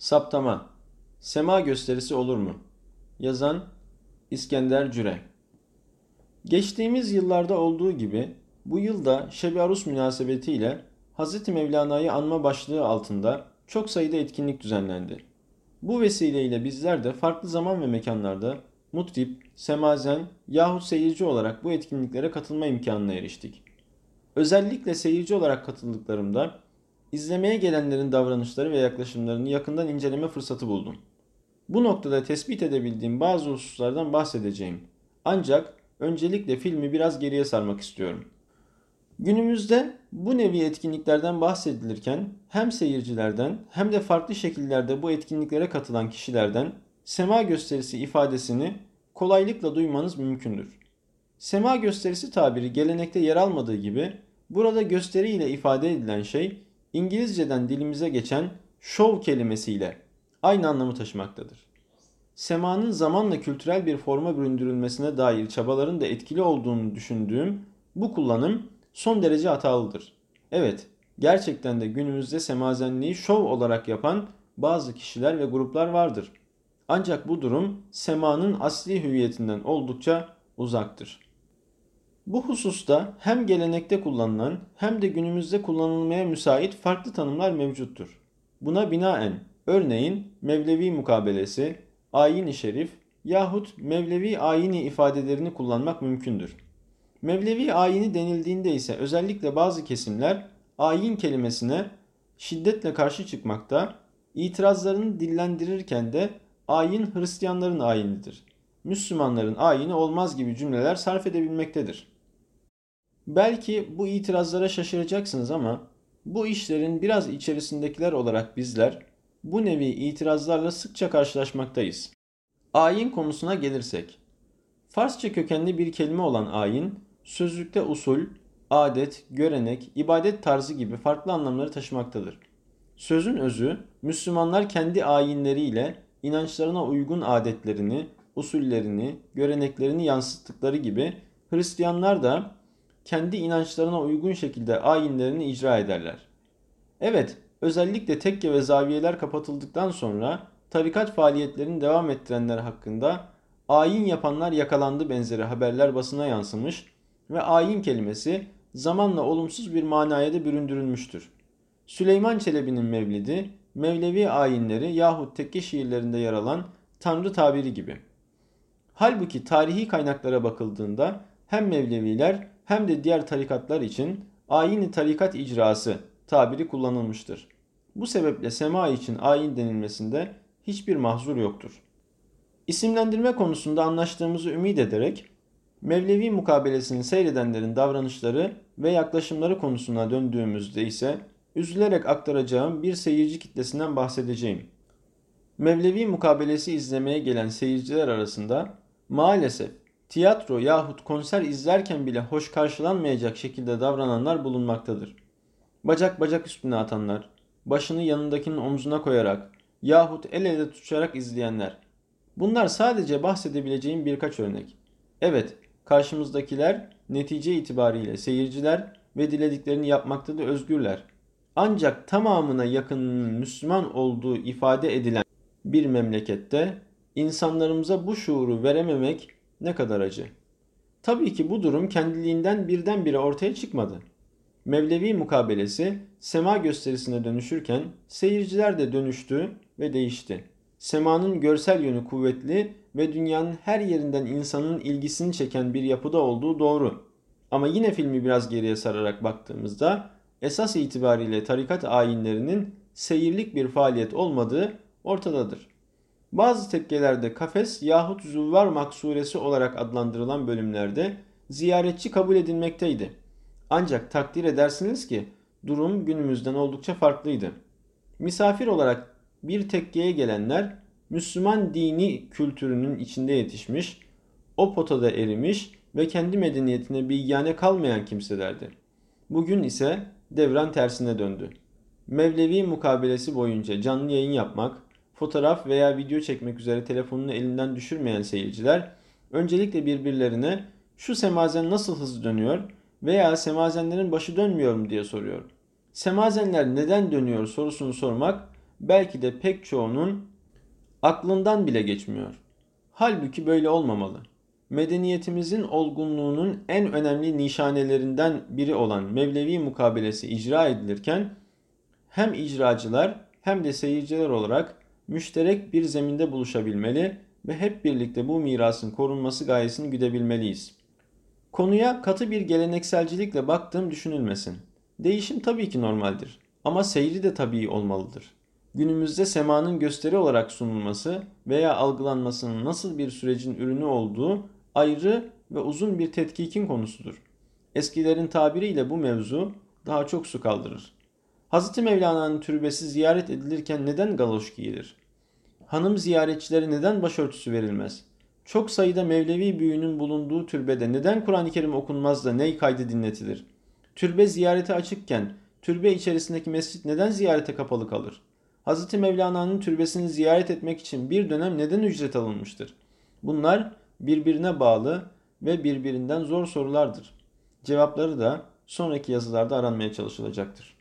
Saptama Sema gösterisi olur mu? Yazan İskender Cüre Geçtiğimiz yıllarda olduğu gibi bu yılda Şebi Arus münasebetiyle Hz. Mevlana'yı anma başlığı altında çok sayıda etkinlik düzenlendi. Bu vesileyle bizler de farklı zaman ve mekanlarda mutrip, semazen yahut seyirci olarak bu etkinliklere katılma imkanına eriştik. Özellikle seyirci olarak katıldıklarımda izlemeye gelenlerin davranışları ve yaklaşımlarını yakından inceleme fırsatı buldum. Bu noktada tespit edebildiğim bazı hususlardan bahsedeceğim. Ancak öncelikle filmi biraz geriye sarmak istiyorum. Günümüzde bu nevi etkinliklerden bahsedilirken hem seyircilerden hem de farklı şekillerde bu etkinliklere katılan kişilerden sema gösterisi ifadesini kolaylıkla duymanız mümkündür. Sema gösterisi tabiri gelenekte yer almadığı gibi burada gösteri ile ifade edilen şey İngilizceden dilimize geçen show kelimesiyle aynı anlamı taşımaktadır. Semanın zamanla kültürel bir forma büründürülmesine dair çabaların da etkili olduğunu düşündüğüm bu kullanım son derece hatalıdır. Evet, gerçekten de günümüzde semazenliği şov olarak yapan bazı kişiler ve gruplar vardır. Ancak bu durum semanın asli hüviyetinden oldukça uzaktır. Bu hususta hem gelenekte kullanılan hem de günümüzde kullanılmaya müsait farklı tanımlar mevcuttur. Buna binaen örneğin Mevlevi mukabelesi, ayin-i şerif yahut Mevlevi ayini ifadelerini kullanmak mümkündür. Mevlevi ayini denildiğinde ise özellikle bazı kesimler ayin kelimesine şiddetle karşı çıkmakta, itirazlarını dillendirirken de ayin Hristiyanların ayinidir. Müslümanların ayini olmaz gibi cümleler sarf edebilmektedir. Belki bu itirazlara şaşıracaksınız ama bu işlerin biraz içerisindekiler olarak bizler bu nevi itirazlarla sıkça karşılaşmaktayız. Ayin konusuna gelirsek. Farsça kökenli bir kelime olan ayin, sözlükte usul, adet, görenek, ibadet tarzı gibi farklı anlamları taşımaktadır. Sözün özü, Müslümanlar kendi ayinleriyle inançlarına uygun adetlerini, usullerini, göreneklerini yansıttıkları gibi Hristiyanlar da kendi inançlarına uygun şekilde ayinlerini icra ederler. Evet, özellikle tekke ve zaviyeler kapatıldıktan sonra tarikat faaliyetlerini devam ettirenler hakkında ayin yapanlar yakalandı benzeri haberler basına yansımış ve ayin kelimesi zamanla olumsuz bir manaya da büründürülmüştür. Süleyman Çelebi'nin mevlidi, Mevlevi ayinleri yahut tekke şiirlerinde yer alan tanrı tabiri gibi. Halbuki tarihi kaynaklara bakıldığında hem Mevleviler hem de diğer tarikatlar için ayini tarikat icrası tabiri kullanılmıştır. Bu sebeple sema için ayin denilmesinde hiçbir mahzur yoktur. İsimlendirme konusunda anlaştığımızı ümit ederek Mevlevi mukabelesini seyredenlerin davranışları ve yaklaşımları konusuna döndüğümüzde ise üzülerek aktaracağım bir seyirci kitlesinden bahsedeceğim. Mevlevi mukabelesi izlemeye gelen seyirciler arasında maalesef tiyatro yahut konser izlerken bile hoş karşılanmayacak şekilde davrananlar bulunmaktadır. Bacak bacak üstüne atanlar, başını yanındakinin omzuna koyarak yahut el ele tutarak izleyenler. Bunlar sadece bahsedebileceğim birkaç örnek. Evet, karşımızdakiler netice itibariyle seyirciler ve dilediklerini yapmakta da özgürler. Ancak tamamına yakınının Müslüman olduğu ifade edilen bir memlekette insanlarımıza bu şuuru verememek ne kadar acı. Tabii ki bu durum kendiliğinden birdenbire ortaya çıkmadı. Mevlevi mukabelesi sema gösterisine dönüşürken seyirciler de dönüştü ve değişti. Semanın görsel yönü kuvvetli ve dünyanın her yerinden insanın ilgisini çeken bir yapıda olduğu doğru. Ama yine filmi biraz geriye sararak baktığımızda esas itibariyle tarikat ayinlerinin seyirlik bir faaliyet olmadığı ortadadır. Bazı tepkelerde kafes yahut züvvar maksuresi olarak adlandırılan bölümlerde ziyaretçi kabul edilmekteydi. Ancak takdir edersiniz ki durum günümüzden oldukça farklıydı. Misafir olarak bir tekkeye gelenler Müslüman dini kültürünün içinde yetişmiş, o potada erimiş ve kendi medeniyetine bilgane kalmayan kimselerdi. Bugün ise devran tersine döndü. Mevlevi mukabelesi boyunca canlı yayın yapmak, fotoğraf veya video çekmek üzere telefonunu elinden düşürmeyen seyirciler öncelikle birbirlerine şu semazen nasıl hızlı dönüyor veya semazenlerin başı dönmüyor mu diye soruyor. Semazenler neden dönüyor sorusunu sormak belki de pek çoğunun aklından bile geçmiyor. Halbuki böyle olmamalı. Medeniyetimizin olgunluğunun en önemli nişanelerinden biri olan Mevlevi mukabelesi icra edilirken hem icracılar hem de seyirciler olarak müşterek bir zeminde buluşabilmeli ve hep birlikte bu mirasın korunması gayesini güdebilmeliyiz. Konuya katı bir gelenekselcilikle baktığım düşünülmesin. Değişim tabii ki normaldir ama seyri de tabii olmalıdır. Günümüzde semanın gösteri olarak sunulması veya algılanmasının nasıl bir sürecin ürünü olduğu ayrı ve uzun bir tetkikin konusudur. Eskilerin tabiriyle bu mevzu daha çok su kaldırır. Hz. Mevlana'nın türbesi ziyaret edilirken neden galoş giyilir? Hanım ziyaretçilere neden başörtüsü verilmez? Çok sayıda Mevlevi büyüğünün bulunduğu türbede neden Kur'an-ı Kerim okunmaz da ney kaydı dinletilir? Türbe ziyarete açıkken türbe içerisindeki mescit neden ziyarete kapalı kalır? Hz. Mevlana'nın türbesini ziyaret etmek için bir dönem neden ücret alınmıştır? Bunlar birbirine bağlı ve birbirinden zor sorulardır. Cevapları da sonraki yazılarda aranmaya çalışılacaktır.